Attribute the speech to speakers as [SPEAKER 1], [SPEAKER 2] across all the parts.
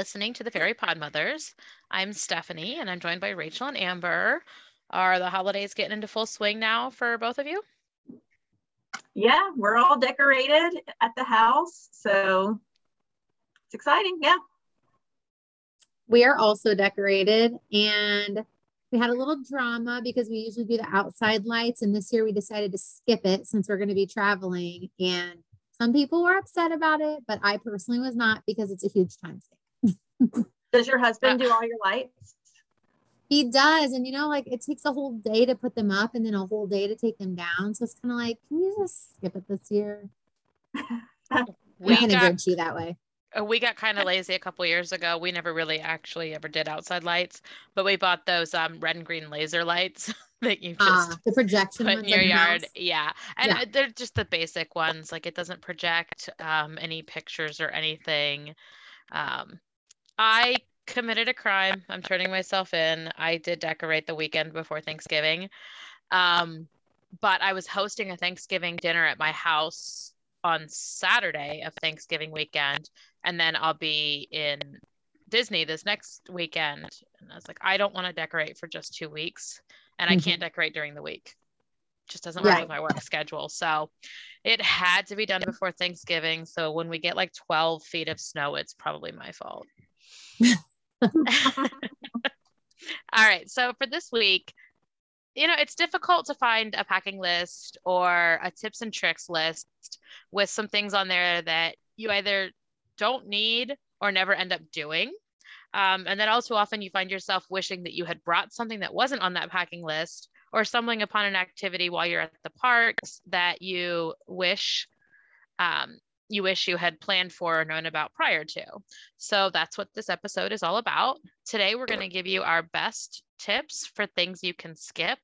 [SPEAKER 1] You are listening to the Fairy Pod Mothers. I'm Stephanie, and I'm joined by Rachel and Amber. Are the holidays getting into full swing now for both of you?
[SPEAKER 2] Yeah, we're all decorated at the house, so it's exciting. Yeah.
[SPEAKER 3] We are also decorated, and we had a little drama because we usually do the outside lights, and this year we decided to skip it since we're going to be traveling. And some people were upset about it, but I personally was not because it's a huge time sink.
[SPEAKER 2] Does your husband do all your lights?
[SPEAKER 3] He does. And you know, like it takes a whole day to put them up and then a whole day to take them down. So it's kind of like, can you just skip it this year? we kind of Grinchy that way.
[SPEAKER 1] Uh, we got kind of lazy a couple years ago. We never really actually ever did outside lights, but we bought those um, red and green laser lights that you just uh,
[SPEAKER 3] the projection
[SPEAKER 1] put in your yard. House. Yeah, and yeah. they're just the basic ones. Like it doesn't project um, any pictures or anything. Um, I committed a crime. I'm turning myself in. I did decorate the weekend before Thanksgiving. Um, but I was hosting a Thanksgiving dinner at my house on Saturday of Thanksgiving weekend. And then I'll be in Disney this next weekend. And I was like, I don't want to decorate for just two weeks. And mm-hmm. I can't decorate during the week. Just doesn't work with my work schedule. So it had to be done before Thanksgiving. So when we get like 12 feet of snow, it's probably my fault. All right. So for this week, you know, it's difficult to find a packing list or a tips and tricks list with some things on there that you either don't need or never end up doing. Um, and then all too often you find yourself wishing that you had brought something that wasn't on that packing list or stumbling upon an activity while you're at the parks that you wish um, you wish you had planned for or known about prior to. So that's what this episode is all about. Today, we're going to give you our best tips for things you can skip,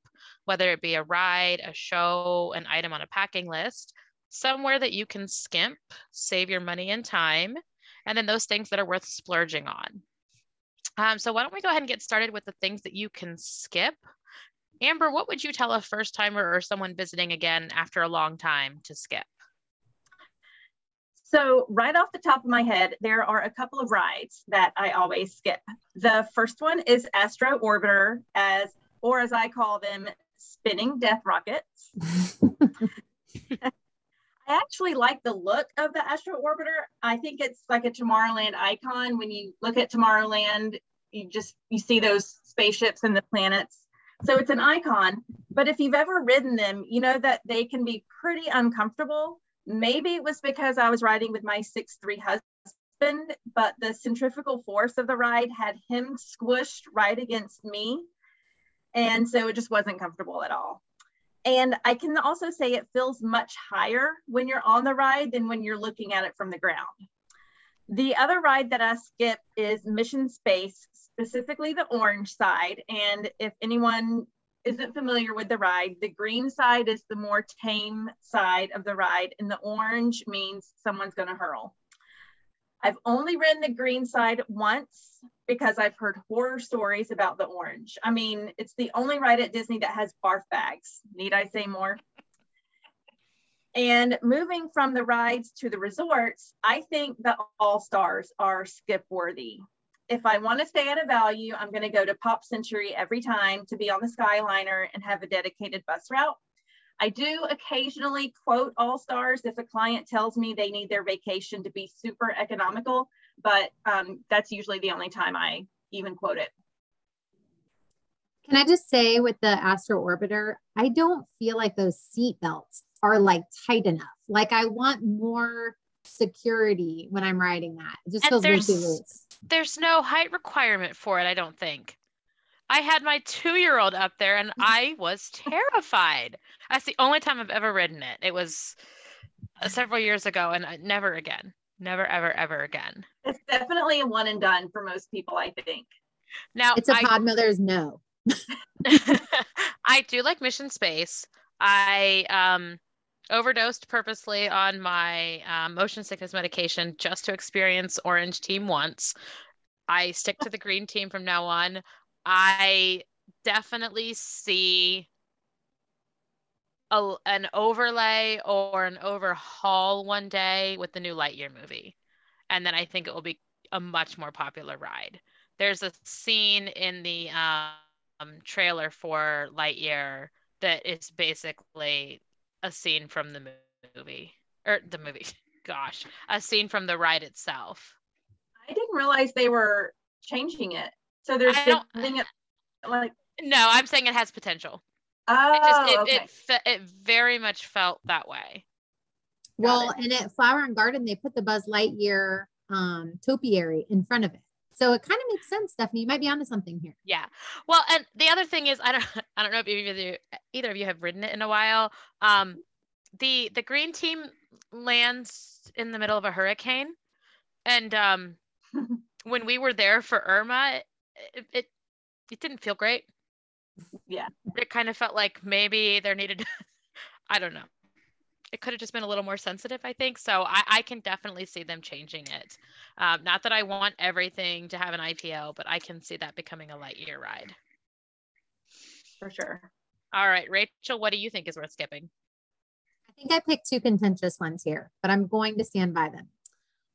[SPEAKER 1] whether it be a ride, a show, an item on a packing list, somewhere that you can skimp, save your money and time, and then those things that are worth splurging on. Um, so, why don't we go ahead and get started with the things that you can skip? Amber, what would you tell a first timer or someone visiting again after a long time to skip?
[SPEAKER 2] So right off the top of my head, there are a couple of rides that I always skip. The first one is Astro Orbiter, as or as I call them, spinning death rockets. I actually like the look of the Astro Orbiter. I think it's like a Tomorrowland icon. When you look at Tomorrowland, you just you see those spaceships and the planets. So it's an icon. But if you've ever ridden them, you know that they can be pretty uncomfortable Maybe it was because I was riding with my six three husband, but the centrifugal force of the ride had him squished right against me. And so it just wasn't comfortable at all. And I can also say it feels much higher when you're on the ride than when you're looking at it from the ground. The other ride that I skip is Mission Space, specifically the orange side. And if anyone isn't familiar with the ride, the green side is the more tame side of the ride, and the orange means someone's going to hurl. I've only ridden the green side once because I've heard horror stories about the orange. I mean, it's the only ride at Disney that has barf bags. Need I say more? And moving from the rides to the resorts, I think the All Stars are skip worthy if I want to stay at a value, I'm going to go to Pop Century every time to be on the Skyliner and have a dedicated bus route. I do occasionally quote All Stars if a client tells me they need their vacation to be super economical, but um, that's usually the only time I even quote it.
[SPEAKER 3] Can I just say with the Astro Orbiter, I don't feel like those seat belts are like tight enough. Like I want more security when I'm riding that. It just and feels way too loose
[SPEAKER 1] there's no height requirement for it, I don't think. I had my two year old up there and I was terrified. That's the only time I've ever ridden it. It was uh, several years ago and never again. Never, ever, ever again.
[SPEAKER 2] It's definitely a one and done for most people, I think.
[SPEAKER 3] Now, it's a I, pod mother's no.
[SPEAKER 1] I do like Mission Space. I um overdosed purposely on my um, motion sickness medication just to experience orange team once i stick to the green team from now on i definitely see a, an overlay or an overhaul one day with the new lightyear movie and then i think it will be a much more popular ride. There's a scene in the um, trailer for Lightyear that is basically a scene from the movie or the movie. Gosh, a scene from the ride itself.
[SPEAKER 2] I didn't realize they were changing it. So there's thing
[SPEAKER 1] like no, I'm saying it has potential.
[SPEAKER 2] Oh,
[SPEAKER 1] it, just, it,
[SPEAKER 2] okay.
[SPEAKER 1] it, fe- it very much felt that way.
[SPEAKER 3] Well, and at Flower and Garden, they put the Buzz Lightyear um, topiary in front of it. So it kind of makes sense, Stephanie. You might be onto something here.
[SPEAKER 1] Yeah. Well, and the other thing is, I don't, I don't know if either, either of you have ridden it in a while. Um, the the green team lands in the middle of a hurricane, and um, when we were there for Irma, it, it it didn't feel great.
[SPEAKER 2] Yeah.
[SPEAKER 1] It kind of felt like maybe there needed, I don't know. It could have just been a little more sensitive, I think. So I, I can definitely see them changing it. Um, not that I want everything to have an IPO, but I can see that becoming a light year ride.
[SPEAKER 2] For sure.
[SPEAKER 1] All right, Rachel, what do you think is worth skipping?
[SPEAKER 3] I think I picked two contentious ones here, but I'm going to stand by them.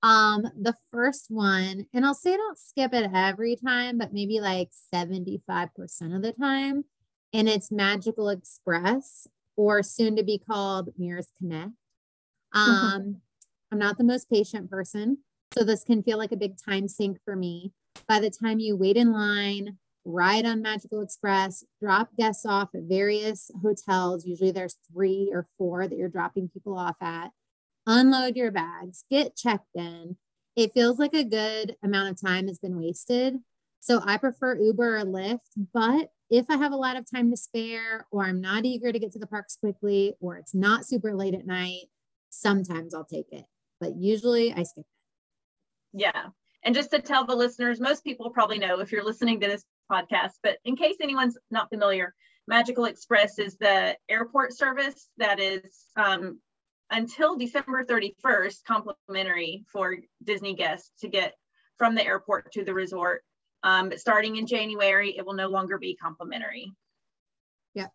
[SPEAKER 3] Um, the first one, and I'll say I don't skip it every time, but maybe like 75% of the time. And it's Magical Express or soon to be called Mears Connect. Um, I'm not the most patient person, so this can feel like a big time sink for me. By the time you wait in line, ride on Magical Express, drop guests off at various hotels, usually there's three or four that you're dropping people off at, unload your bags, get checked in. It feels like a good amount of time has been wasted. So I prefer Uber or Lyft, but if I have a lot of time to spare, or I'm not eager to get to the parks quickly, or it's not super late at night, sometimes I'll take it. But usually I skip it.
[SPEAKER 2] Yeah. And just to tell the listeners, most people probably know if you're listening to this podcast, but in case anyone's not familiar, Magical Express is the airport service that is um, until December 31st complimentary for Disney guests to get from the airport to the resort. Um, but starting in January, it will no longer be complimentary.
[SPEAKER 3] Yep.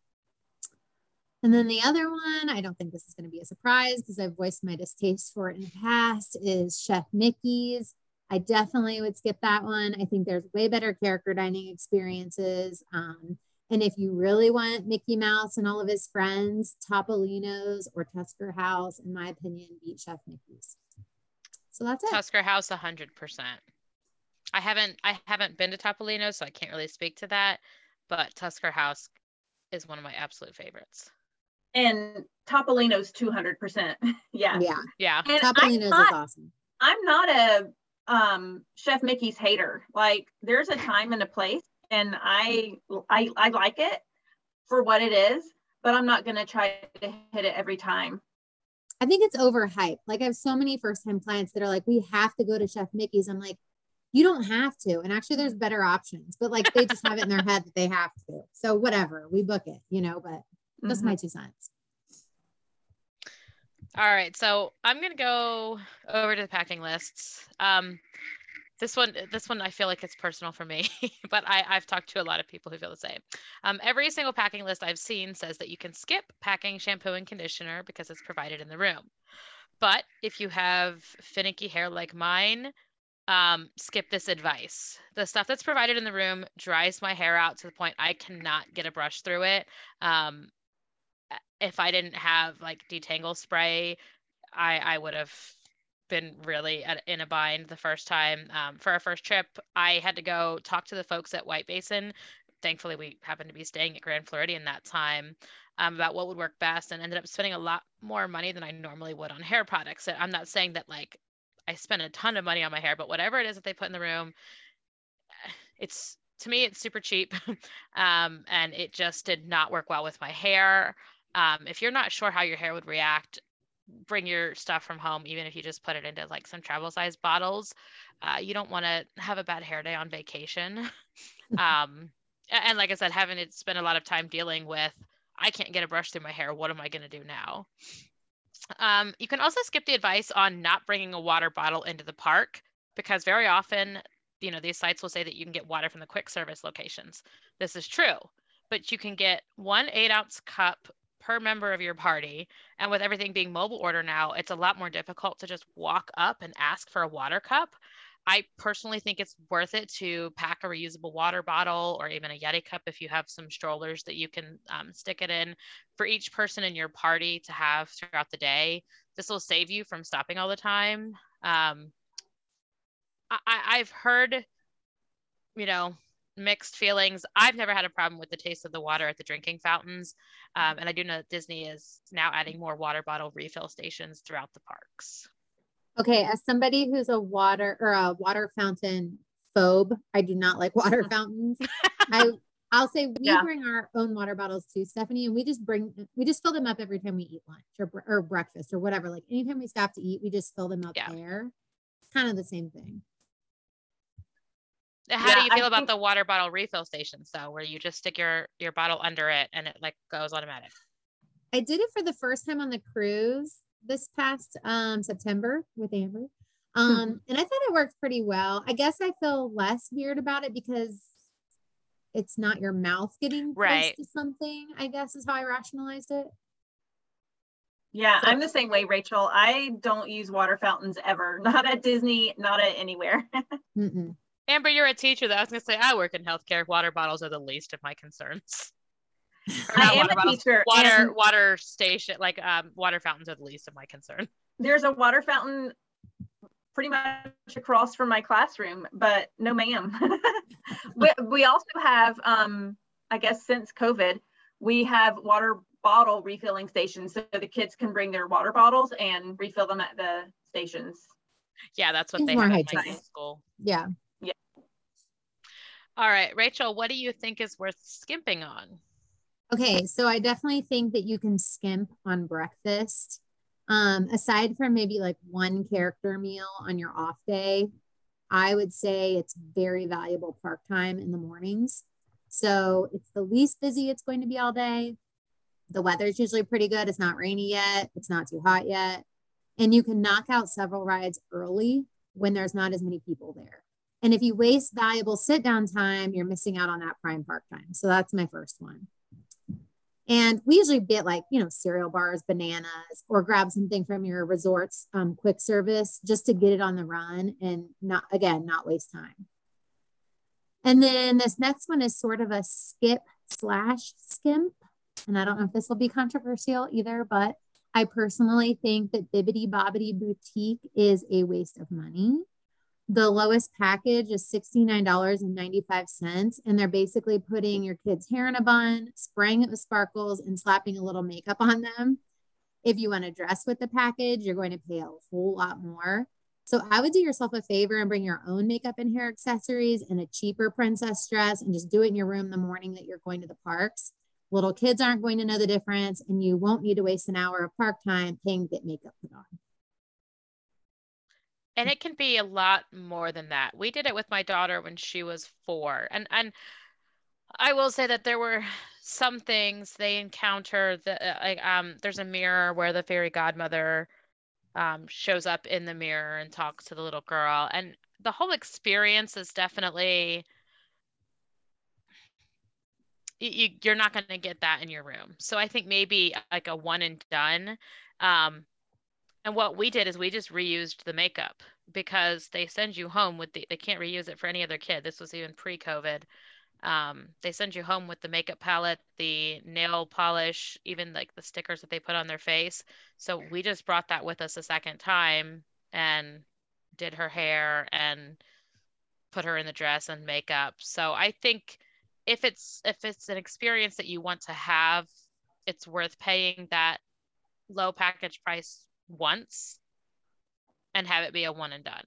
[SPEAKER 3] And then the other one, I don't think this is going to be a surprise because I've voiced my distaste for it in the past, is Chef Mickey's. I definitely would skip that one. I think there's way better character dining experiences. Um, and if you really want Mickey Mouse and all of his friends, Topolino's or Tusker House, in my opinion, beat Chef Mickey's. So that's it.
[SPEAKER 1] Tusker House, hundred percent. I haven't I haven't been to Topolino, so I can't really speak to that. But Tusker House is one of my absolute favorites.
[SPEAKER 2] And Topolino's 200%. yeah.
[SPEAKER 3] Yeah.
[SPEAKER 1] Yeah.
[SPEAKER 2] And
[SPEAKER 3] Topolino's
[SPEAKER 2] not,
[SPEAKER 3] is awesome.
[SPEAKER 2] I'm not a um, Chef Mickey's hater. Like there's a time and a place and I, I, I like it for what it is, but I'm not going to try to hit it every time.
[SPEAKER 3] I think it's overhyped. Like I have so many first time clients that are like, we have to go to Chef Mickey's. I'm like, you don't have to. And actually there's better options, but like they just have it in their head that they have to. So whatever, we book it, you know, but that's mm-hmm. my two cents.
[SPEAKER 1] All right, so I'm gonna go over to the packing lists. Um, this one, this one, I feel like it's personal for me, but I, I've talked to a lot of people who feel the same. Um, every single packing list I've seen says that you can skip packing shampoo and conditioner because it's provided in the room. But if you have finicky hair like mine, um, skip this advice. The stuff that's provided in the room dries my hair out to the point I cannot get a brush through it. Um, if I didn't have like detangle spray, I I would have been really at, in a bind the first time. Um, for our first trip, I had to go talk to the folks at White Basin. Thankfully, we happened to be staying at Grand Floridian that time um, about what would work best and ended up spending a lot more money than I normally would on hair products. I'm not saying that like I spent a ton of money on my hair, but whatever it is that they put in the room, it's to me, it's super cheap. um, and it just did not work well with my hair. Um, if you're not sure how your hair would react, bring your stuff from home, even if you just put it into like some travel size bottles. Uh, you don't want to have a bad hair day on vacation. um, and like I said, having to spend a lot of time dealing with, I can't get a brush through my hair. What am I going to do now? Um, you can also skip the advice on not bringing a water bottle into the park because very often, you know, these sites will say that you can get water from the quick service locations. This is true, but you can get one eight ounce cup per member of your party. And with everything being mobile order now, it's a lot more difficult to just walk up and ask for a water cup. I personally think it's worth it to pack a reusable water bottle or even a Yeti cup if you have some strollers that you can um, stick it in for each person in your party to have throughout the day. This will save you from stopping all the time. Um, I, I've heard, you know, mixed feelings. I've never had a problem with the taste of the water at the drinking fountains. Um, and I do know that Disney is now adding more water bottle refill stations throughout the parks.
[SPEAKER 3] Okay, as somebody who's a water or a water fountain phobe, I do not like water fountains. I I'll say we yeah. bring our own water bottles too, Stephanie, and we just bring we just fill them up every time we eat lunch or, or breakfast or whatever. Like anytime we stop to eat, we just fill them up yeah. there. It's kind of the same thing.
[SPEAKER 1] How yeah, do you feel I about think... the water bottle refill stations though, where you just stick your your bottle under it and it like goes automatic?
[SPEAKER 3] I did it for the first time on the cruise this past um, September with Amber. Hmm. Um, and I thought it worked pretty well. I guess I feel less weird about it because it's not your mouth getting right to something, I guess is how I rationalized it.
[SPEAKER 2] Yeah, so, I'm the same way, Rachel. I don't use water fountains ever, not at Disney, not at anywhere.
[SPEAKER 1] Amber, you're a teacher. That I was gonna say I work in healthcare. Water bottles are the least of my concerns.
[SPEAKER 2] I am a teacher.
[SPEAKER 1] Water, water station, like um, water fountains are the least of my concern.
[SPEAKER 2] There's a water fountain pretty much across from my classroom, but no, ma'am. we, we also have, um, I guess, since COVID, we have water bottle refilling stations, so the kids can bring their water bottles and refill them at the stations.
[SPEAKER 1] Yeah, that's what it's they have at my school.
[SPEAKER 3] Yeah.
[SPEAKER 2] Yeah.
[SPEAKER 1] All right, Rachel, what do you think is worth skimping on?
[SPEAKER 3] Okay, so I definitely think that you can skimp on breakfast. Um, aside from maybe like one character meal on your off day, I would say it's very valuable park time in the mornings. So it's the least busy it's going to be all day. The weather's usually pretty good. It's not rainy yet. It's not too hot yet. And you can knock out several rides early when there's not as many people there. And if you waste valuable sit down time, you're missing out on that prime park time. So that's my first one. And we usually get like, you know, cereal bars, bananas, or grab something from your resort's um, quick service just to get it on the run and not, again, not waste time. And then this next one is sort of a skip slash skimp. And I don't know if this will be controversial either, but I personally think that Bibbidi Bobbidi Boutique is a waste of money. The lowest package is $69.95. And they're basically putting your kid's hair in a bun, spraying it with sparkles, and slapping a little makeup on them. If you want to dress with the package, you're going to pay a whole lot more. So I would do yourself a favor and bring your own makeup and hair accessories and a cheaper princess dress and just do it in your room the morning that you're going to the parks. Little kids aren't going to know the difference, and you won't need to waste an hour of park time paying to get makeup put on
[SPEAKER 1] and it can be a lot more than that. We did it with my daughter when she was four. And and i will say that there were some things they encounter that uh, um there's a mirror where the fairy godmother um, shows up in the mirror and talks to the little girl. And the whole experience is definitely you, you're not going to get that in your room. So i think maybe like a one and done um, and what we did is we just reused the makeup because they send you home with the, they can't reuse it for any other kid. This was even pre COVID. Um, they send you home with the makeup palette, the nail polish, even like the stickers that they put on their face. So we just brought that with us a second time and did her hair and put her in the dress and makeup. So I think if it's if it's an experience that you want to have, it's worth paying that low package price once and have it be a one and done.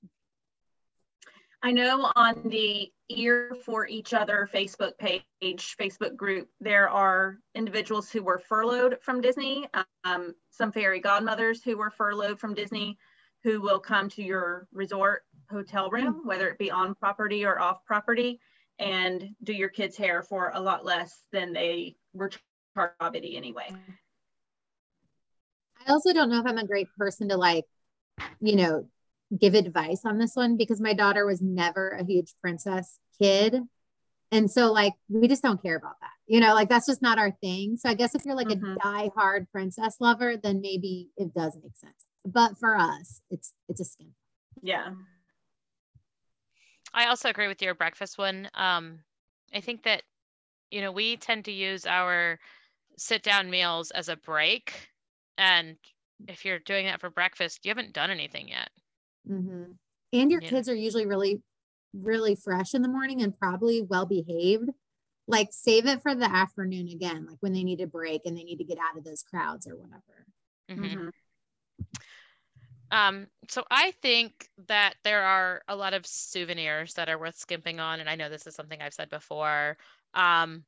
[SPEAKER 2] I know on the Ear for Each Other Facebook page, Facebook group, there are individuals who were furloughed from Disney, um, some fairy godmothers who were furloughed from Disney who will come to your resort hotel room, whether it be on property or off property, and do your kids' hair for a lot less than they were charged anyway.
[SPEAKER 3] I also don't know if I'm a great person to like, you know, give advice on this one because my daughter was never a huge princess kid. And so like we just don't care about that. You know, like that's just not our thing. So I guess if you're like mm-hmm. a die-hard princess lover, then maybe it does make sense. But for us, it's it's a skin.
[SPEAKER 2] Yeah.
[SPEAKER 1] I also agree with your breakfast one. Um, I think that, you know, we tend to use our sit down meals as a break. And if you're doing that for breakfast, you haven't done anything yet.
[SPEAKER 3] Mm-hmm. And your
[SPEAKER 1] Yeah.
[SPEAKER 3] kids are usually really, really fresh in the morning and probably well behaved. Like save it for the afternoon again, like when they need a break and they need to get out of those crowds or whatever.
[SPEAKER 1] Mhm.
[SPEAKER 2] Mhm.
[SPEAKER 1] Um, so I think that there are a lot of souvenirs that are worth skimping on, and I know this is something I've said before. Um,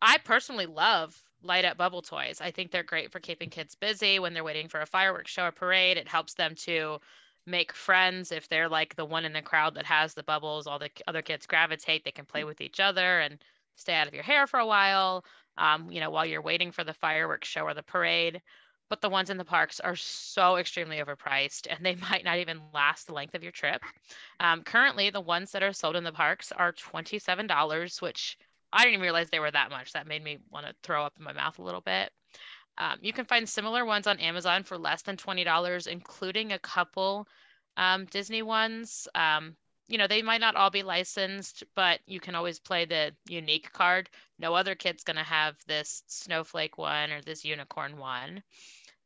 [SPEAKER 1] I personally love light up bubble toys. I think they're great for keeping kids busy when they're waiting for a fireworks show or parade. It helps them to make friends if they're like the one in the crowd that has the bubbles. All the other kids gravitate. They can play with each other and stay out of your hair for a while. Um, you know, while you're waiting for the fireworks show or the parade but the ones in the parks are so extremely overpriced and they might not even last the length of your trip. Um, currently, the ones that are sold in the parks are $27, which I didn't even realize they were that much. That made me want to throw up in my mouth a little bit. Um, you can find similar ones on Amazon for less than $20, including a couple um, Disney ones. Um, you know, they might not all be licensed, but you can always play the unique card. No other kid's going to have this snowflake one or this unicorn one.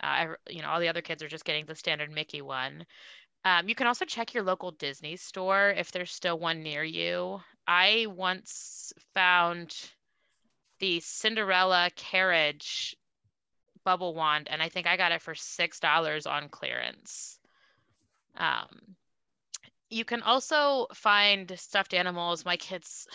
[SPEAKER 1] Uh, ev- you know, all the other kids are just getting the standard Mickey one. Um, you can also check your local Disney store if there's still one near you. I once found the Cinderella carriage bubble wand, and I think I got it for six dollars on clearance. Um, you can also find stuffed animals. My kids,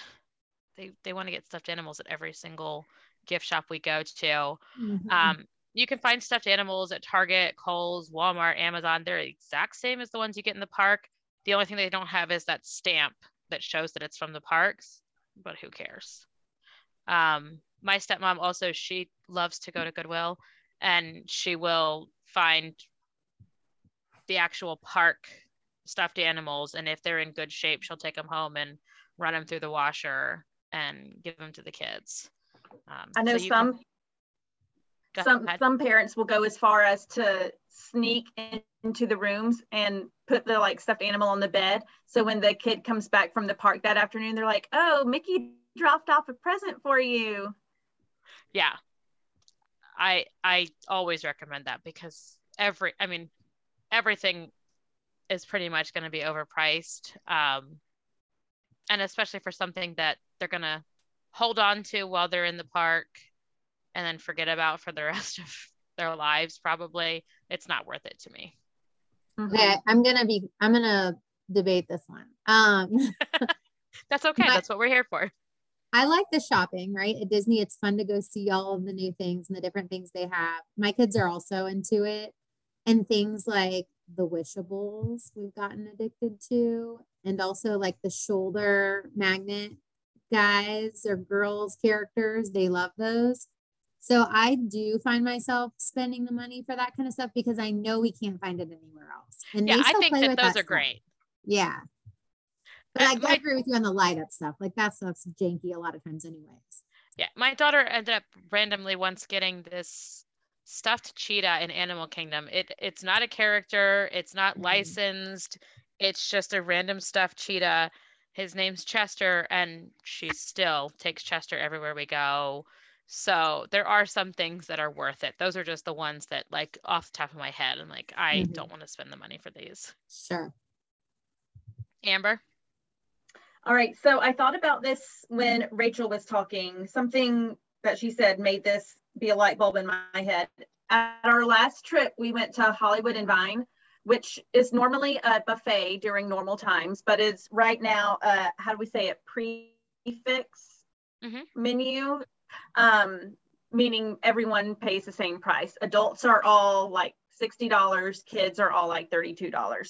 [SPEAKER 1] they they want to get stuffed animals at every single gift shop we go to.
[SPEAKER 3] Mhm.
[SPEAKER 1] Um, you can find stuffed animals at Target, Kohl's, Walmart, Amazon. They're the exact same as the ones you get in the park. The only thing they don't have is that stamp that shows that it's from the parks, but who cares? Um, my stepmom also, she loves to go to Goodwill and she will find the actual park stuffed animals. And if they're in good shape, she'll take them home and run them through the washer and give them to the kids. Um,
[SPEAKER 2] I know
[SPEAKER 1] so you can-
[SPEAKER 2] some some
[SPEAKER 1] ahead.
[SPEAKER 2] some parents will go as far as to sneak in- into the rooms and put the like stuffed animal on the bed. So when the kid comes back from the park that afternoon, they're like, "Oh, Mickey dropped off a present for you."
[SPEAKER 1] yeah i i always recommend that because every i mean everything is pretty much going to be overpriced um and especially for something that they're going to hold on to while they're in the park and then forget about for the rest of their lives probably it's not worth it to me
[SPEAKER 3] Okay, I'm gonna be I'm gonna debate this one. Um
[SPEAKER 1] that's okay
[SPEAKER 3] My-
[SPEAKER 1] that's what we're here for
[SPEAKER 3] I like the shopping, right? At Disney, it's fun to go see all of the new things and the different things they have. My kids are also into it. And things like the wishables we've gotten addicted to, and also like the shoulder magnet guys or girls characters, they love those. So I do find myself spending the money for that kind of stuff because I know we can't find it anywhere else. And
[SPEAKER 1] yeah i think that those are
[SPEAKER 3] stuff.
[SPEAKER 1] great
[SPEAKER 3] Yeah. But
[SPEAKER 1] Uh,
[SPEAKER 3] I
[SPEAKER 1] my-
[SPEAKER 3] agree with you on the light up stuff. Like that stuff's janky a lot of times, anyways.
[SPEAKER 1] Yeah, my daughter ended up randomly once getting this stuffed cheetah in Animal Kingdom. It it's not a character, it's not
[SPEAKER 3] Mhm.
[SPEAKER 1] licensed. It's just a random stuffed cheetah. His name's Chester and she still takes Chester everywhere we go. So there are some things that are worth it. Those are just the ones that like off the top of my head I'm like I
[SPEAKER 3] Mhm.
[SPEAKER 1] don't want to spend the money for these.
[SPEAKER 3] Sure.
[SPEAKER 1] Amber?
[SPEAKER 2] All right. So I thought about this when Rachel was talking. Something that she said made this be a light bulb in my head. At our last trip, we went to Hollywood and Vine, which is normally a buffet during normal times, but is right now, uh, how do we say it, prix fixe
[SPEAKER 1] Mhm.
[SPEAKER 2] menu, um, meaning everyone pays the same price. Adults are all like $60, kids are all like $32.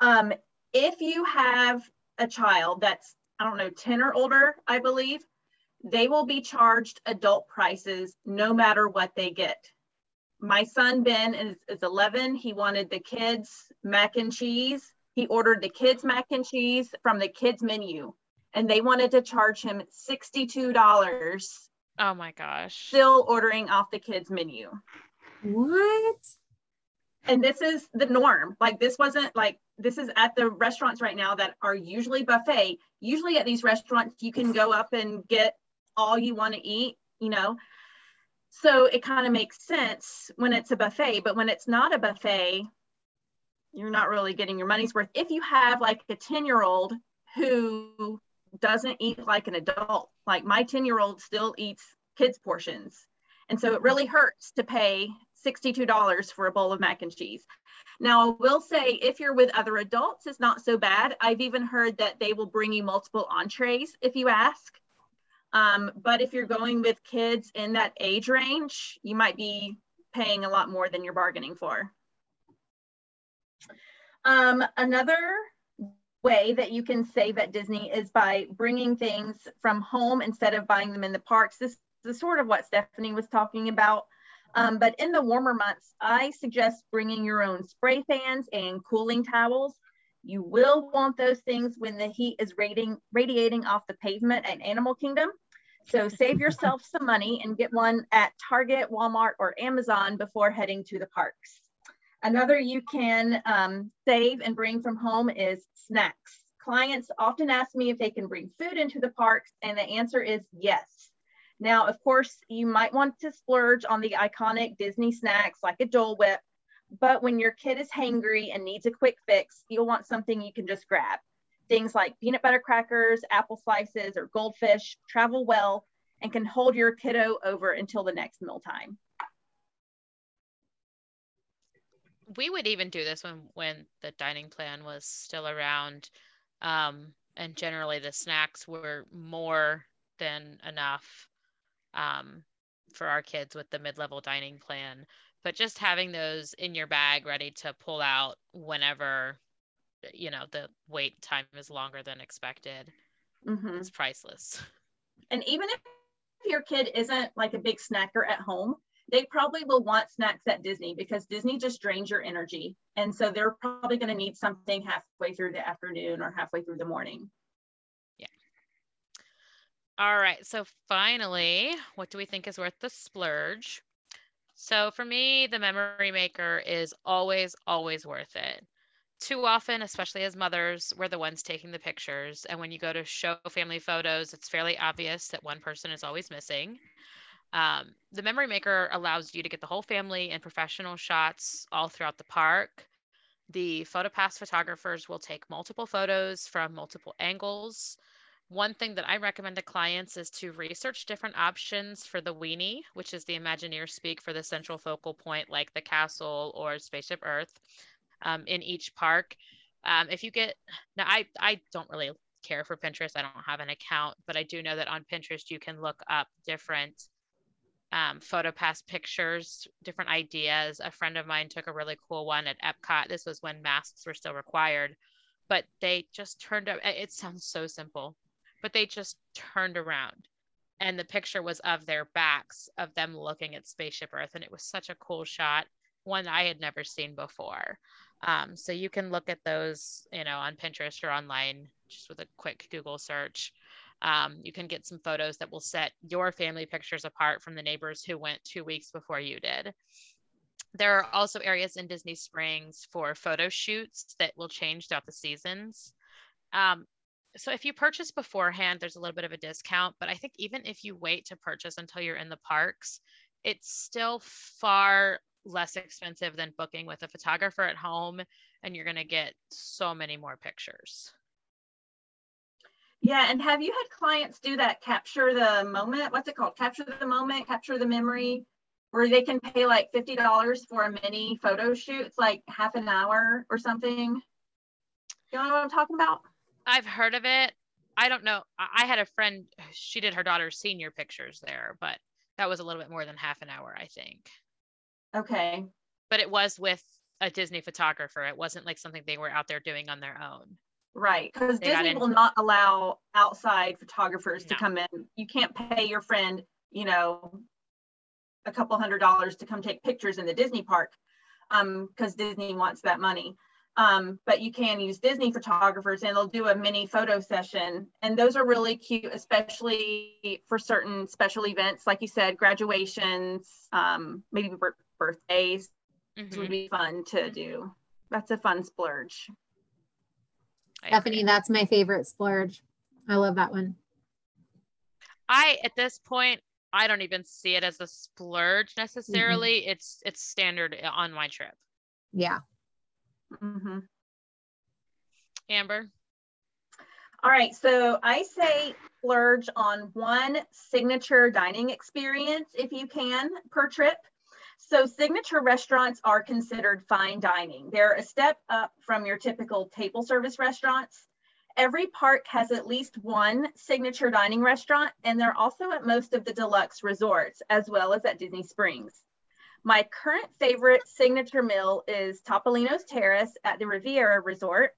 [SPEAKER 2] Um, if you have a child that's, I don't know, 10 or older, I believe, they will be charged adult prices no matter what they get. My son Ben is, is 11. He wanted the kids mac and cheese. He ordered the kids mac and cheese from the kids menu, and they wanted to charge him $62
[SPEAKER 1] Oh my gosh.
[SPEAKER 2] still ordering off the kids menu
[SPEAKER 3] What?
[SPEAKER 2] and this is the norm like this wasn't like this is at the restaurants right now that are usually buffet. Usually at these restaurants, you can go up and get all you want to eat, you know. So it kind of makes sense when it's a buffet, but when it's not a buffet, you're not really getting your money's worth. If you have like a 10 year old who doesn't eat like an adult, like my 10 year old still eats kids' portions. And so it really hurts to pay $62 for a bowl of mac and cheese. Now, I will say if you're with other adults, it's not so bad. I've even heard that they will bring you multiple entrees if you ask. Um, but if you're going with kids in that age range, you might be paying a lot more than you're bargaining for. Um, another way that you can save at Disney is by bringing things from home instead of buying them in the parks. This is sort of what Stephanie was talking about. Um, but in the warmer months, I suggest bringing your own spray fans and cooling towels. You will want those things when the heat is radiating, radiating off the pavement at Animal Kingdom. So save yourself some money and get one at Target, Walmart, or Amazon before heading to the parks. Another you can um, save and bring from home is snacks. Clients often ask me if they can bring food into the parks, and the answer is yes. Now, of course, you might want to splurge on the iconic Disney snacks like a Dole Whip, but when your kid is hangry and needs a quick fix, you'll want something you can just grab. Things like peanut butter crackers, apple slices, or goldfish travel well and can hold your kiddo over until the next mealtime.
[SPEAKER 1] We would even do this when when the dining plan was still around, um, and generally the snacks were more than enough um, for our kids with the mid-level dining plan but just having those in your bag ready to pull out whenever you know the wait time is longer than expected mm-hmm. it's priceless
[SPEAKER 2] and even if your kid isn't like a big snacker at home they probably will want snacks at disney because disney just drains your energy and so they're probably going to need something halfway through the afternoon or halfway through the morning Yeah.
[SPEAKER 1] all right. So finally, what do we think is worth the splurge? So for me, the memory maker is always, always worth it. Too often, especially as mothers, we're the ones taking the pictures. And when you go to show family photos, it's fairly obvious that one person is always missing. Um, the memory maker allows you to get the whole family in professional shots all throughout the park. The PhotoPass photographers will take multiple photos from multiple angles. One thing that I recommend to clients is to research different options for the weenie, which is the Imagineer speak for the central focal point, like the castle or Spaceship Earth, um, in each park. Um, if you get now, I I don't really care for Pinterest. I don't have an account, but I do know that on Pinterest you can look up different um, PhotoPass pictures, different ideas. A friend of mine took a really cool one at Epcot. This was when masks were still required, but they just turned up. It sounds so simple, but they just turned around and the picture was of their backs of them looking at spaceship earth and it was such a cool shot one i had never seen before um, so you can look at those you know on pinterest or online just with a quick google search um, you can get some photos that will set your family pictures apart from the neighbors who went two weeks before you did there are also areas in disney springs for photo shoots that will change throughout the seasons um, so if you purchase beforehand, there's a little bit of a discount, but I think even if you wait to purchase until you're in the parks, it's still far less expensive than booking with a photographer at home and you're going to get so many more pictures.
[SPEAKER 2] Yeah, and have you had clients do that capture the moment? What's it called? Capture the moment, capture the memory, where they can pay like $50 for a mini photo shoot. It's like half an hour or something. You know what I'm talking about?
[SPEAKER 1] I've heard of it. I don't know. I had a friend, she did her daughter's senior pictures there, but that was a little bit more than half an hour, I think.
[SPEAKER 2] Okay.
[SPEAKER 1] But it was with a Disney photographer. It wasn't like something they were out there doing on their own.
[SPEAKER 2] Right. Because Disney will not allow outside photographers no. to come in. You can't pay your friend, you know, a couple hundred dollars to come take pictures in the Disney park because um, Disney wants that money. Um, but you can use Disney photographers and they'll do a mini photo session. And those are really cute, especially for certain special events, like you said, graduations, um, maybe birthdays mm-hmm. would be fun to do. That's a fun splurge.
[SPEAKER 1] I
[SPEAKER 3] Stephanie,
[SPEAKER 1] agree.
[SPEAKER 3] that's my favorite splurge. I love that one.
[SPEAKER 1] I at this point I don't even see it as a splurge
[SPEAKER 3] Mm-hmm.
[SPEAKER 1] necessarily. It's it's standard on my trip.
[SPEAKER 3] Yeah.
[SPEAKER 2] Mm-hmm.
[SPEAKER 1] Amber.
[SPEAKER 2] All right, so I say splurge on one signature dining experience if you can per trip. So signature restaurants are considered fine dining. They're a step up from your typical table service restaurants. Every park has at least one signature dining restaurant, and they're also at most of the deluxe resorts, as well as at Disney Springs. My current favorite signature meal is Topolino's Terrace at the Riviera Resort.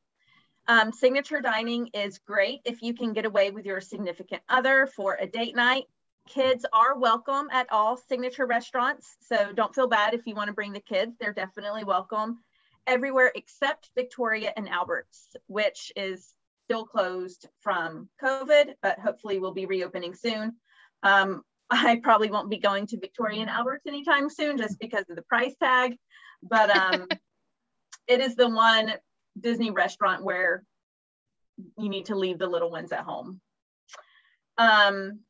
[SPEAKER 2] Um, signature dining is great if you can get away with your significant other for a date night. Kids are welcome at all signature restaurants, so don't feel bad if you want to bring the kids. They're definitely welcome everywhere except Victoria and Alberts, which is still closed from COVID, but hopefully will be reopening soon. Um, I probably won't be going to Victoria and Alberts anytime soon just because of the price tag, but um, it is the one Disney restaurant where you need to leave the little ones at home. Um,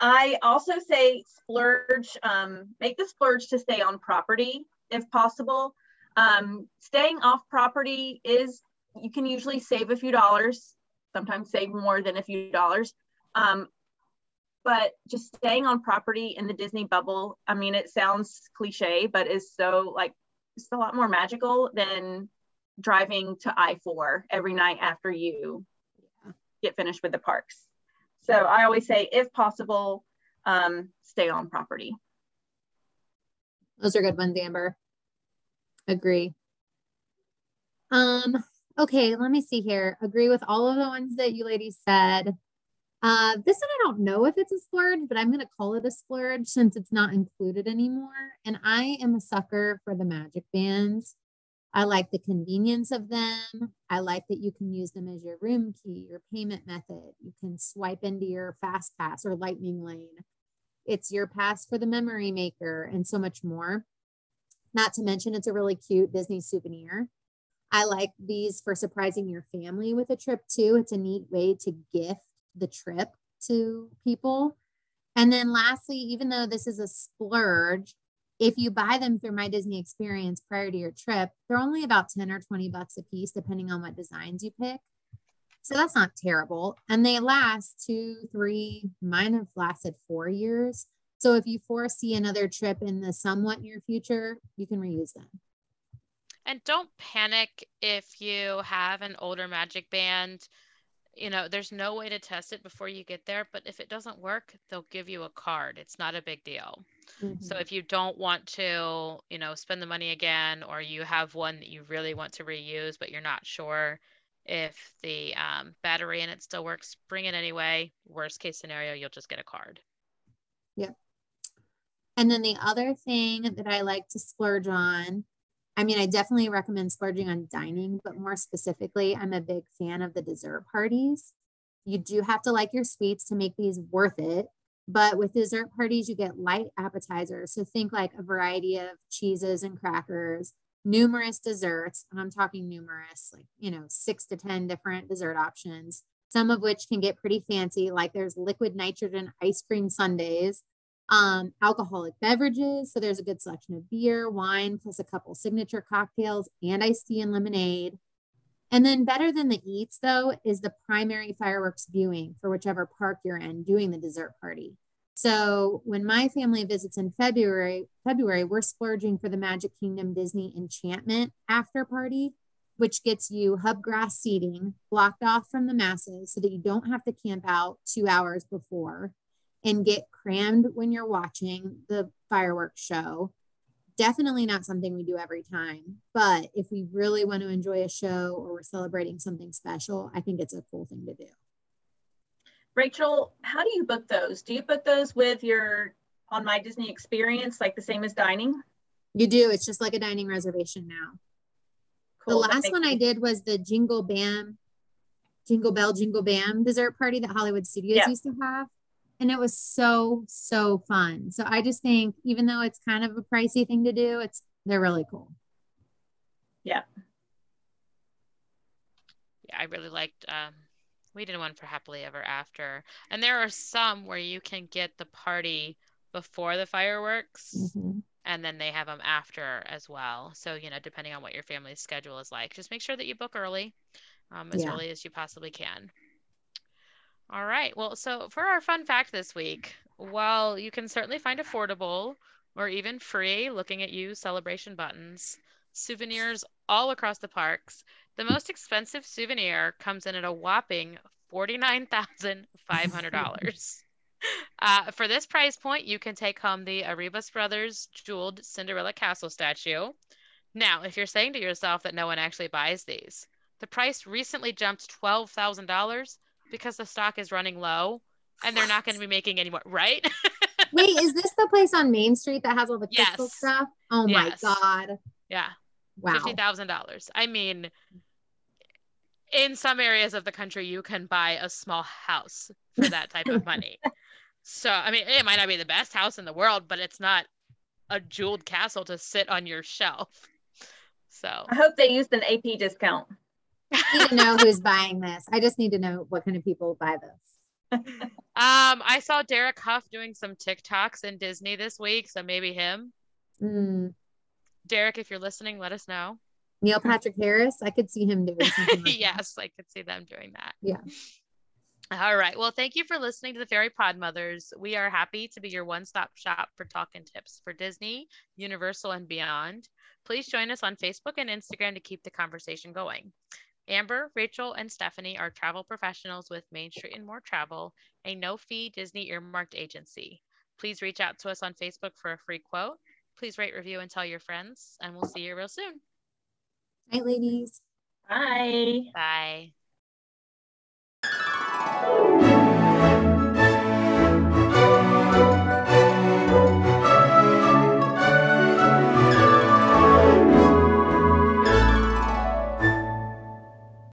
[SPEAKER 2] I also say splurge, um, make the splurge to stay on property if possible. Um, staying off property is, you can usually save a few dollars, sometimes save more than a few dollars. Um, but just staying on property in the Disney bubble, I mean, it sounds cliche, but is so like, it's a lot more magical than driving to I-4 every night after you get finished with the parks. So I always say, if possible, um, stay on property.
[SPEAKER 3] Those are good ones, Amber. Agree. Um, okay, let me see here. Agree with all of the ones that you ladies said. Uh, this one I don't know if it's a splurge, but I'm gonna call it a splurge since it's not included anymore. And I am a sucker for the magic bands. I like the convenience of them. I like that you can use them as your room key, your payment method. You can swipe into your fast pass or lightning lane. It's your pass for the memory maker and so much more. Not to mention, it's a really cute Disney souvenir. I like these for surprising your family with a trip too. It's a neat way to gift the trip to people. And then lastly, even though this is a splurge, if you buy them through my Disney experience prior to your trip, they're only about 10 or 20 bucks a piece, depending on what designs you pick. So that's not terrible. And they last two, three, mine have lasted four years. So if you foresee another trip in the somewhat near future, you can reuse them.
[SPEAKER 1] And don't panic if you have an older magic band. You know, there's no way to test it before you get there, but if it doesn't work, they'll give you a card. It's not a big deal. So if you don't want to, you know, spend the money again, or you have one that you really want to reuse, but you're not sure if the um, battery in it still works, bring it anyway. Worst case scenario, you'll just get a card. Yep.
[SPEAKER 3] And then the other thing that I like to splurge on, I mean, I definitely recommend splurging on dining, but more specifically, I'm a big fan of the dessert parties. You do have to like your sweets to make these worth it. But with dessert parties, you get light appetizers. So think like a variety of cheeses and crackers, numerous desserts. And I'm talking numerous, like, you know, six to 10 different dessert options, some of which can get pretty fancy. Like there's liquid nitrogen ice cream sundaes, um, alcoholic beverages. So there's a good selection of beer, wine, plus a couple signature cocktails and iced tea and lemonade. And then better than the eats though is the primary fireworks viewing for whichever park you're in doing the dessert party. So when my family visits in February, February, we're splurging for the Magic Kingdom Disney Enchantment after party, which gets you hub grass seating blocked off from the masses so that you don't have to camp out two hours before and get crammed when you're watching the fireworks show. Definitely not something we do every time, but if we really want to enjoy a show or we're celebrating something special, I think it's a cool thing to do.
[SPEAKER 2] Rachel, how do you book those? Do you book those with your on my Disney experience, like the same as dining?
[SPEAKER 3] You do. It's just like a dining reservation now.
[SPEAKER 2] Cool,
[SPEAKER 3] the last one I did was the Jingle Bam, Jingle Bell, Jingle Bam dessert party that Hollywood Studios
[SPEAKER 2] Yeah.
[SPEAKER 3] used to have. And it was so, so fun. So I just think, even though it's kind of a pricey thing to do, it's they're really cool.
[SPEAKER 1] Yeah, Yeah, I really liked. Um, we did one for happily ever after, and there are some where you can get the party before the fireworks.
[SPEAKER 3] Mhm.
[SPEAKER 1] and then they have them after as well. So, you know, depending on what your family's schedule is like, just make sure that you book early, um, as
[SPEAKER 3] Yeah.
[SPEAKER 1] early as you possibly can. All right. Well, so for our fun fact this week, while you can certainly find affordable or even free looking at you celebration buttons, souvenirs all across the parks, the most expensive souvenir comes in at a whopping $49,500. Uh, for this price point, you can take home the Arribas Brothers jeweled Cinderella Castle statue. Now, if you're saying to yourself that no one actually buys these, the price recently jumped $12,000 because the stock is running low and they're not going to be making any more, right?
[SPEAKER 3] Wait, is this the place on Main Street that has all the crystal
[SPEAKER 1] Yes.
[SPEAKER 3] stuff? Oh my god.
[SPEAKER 1] yeah,
[SPEAKER 3] Wow.
[SPEAKER 1] $50,000. I mean, in some areas of the country, you can buy a small house for that type of money. So, I mean, it might not be the best house in the world, but it's not a jeweled castle to sit on your shelf. So,
[SPEAKER 2] I hope they used an AP discount.
[SPEAKER 3] I need to know who's buying this. I just need to know what kind of people buy this.
[SPEAKER 1] um, I saw Derek Hough doing some TikToks in Disney this week, so maybe him.
[SPEAKER 3] Mm,
[SPEAKER 1] Derek, if you're listening, let us know.
[SPEAKER 3] Neil Patrick Harris. I could see him doing something. Like that.
[SPEAKER 1] yes, I could see them doing that.
[SPEAKER 3] Yeah.
[SPEAKER 1] All right. Well, thank you for listening to the Fairy Pod Mothers. We are happy to be your one stop shop for talk and tips for Disney, Universal, and beyond. Please join us on Facebook and Instagram to keep the conversation going. Amber, Rachel, and Stephanie are travel professionals with Main Street and More Travel, a no fee Disney earmarked agency. Please reach out to us on Facebook for a free quote. Please rate, review, and tell your friends, and we'll see you real soon.
[SPEAKER 3] Night, ladies.
[SPEAKER 2] Bye.
[SPEAKER 1] Bye.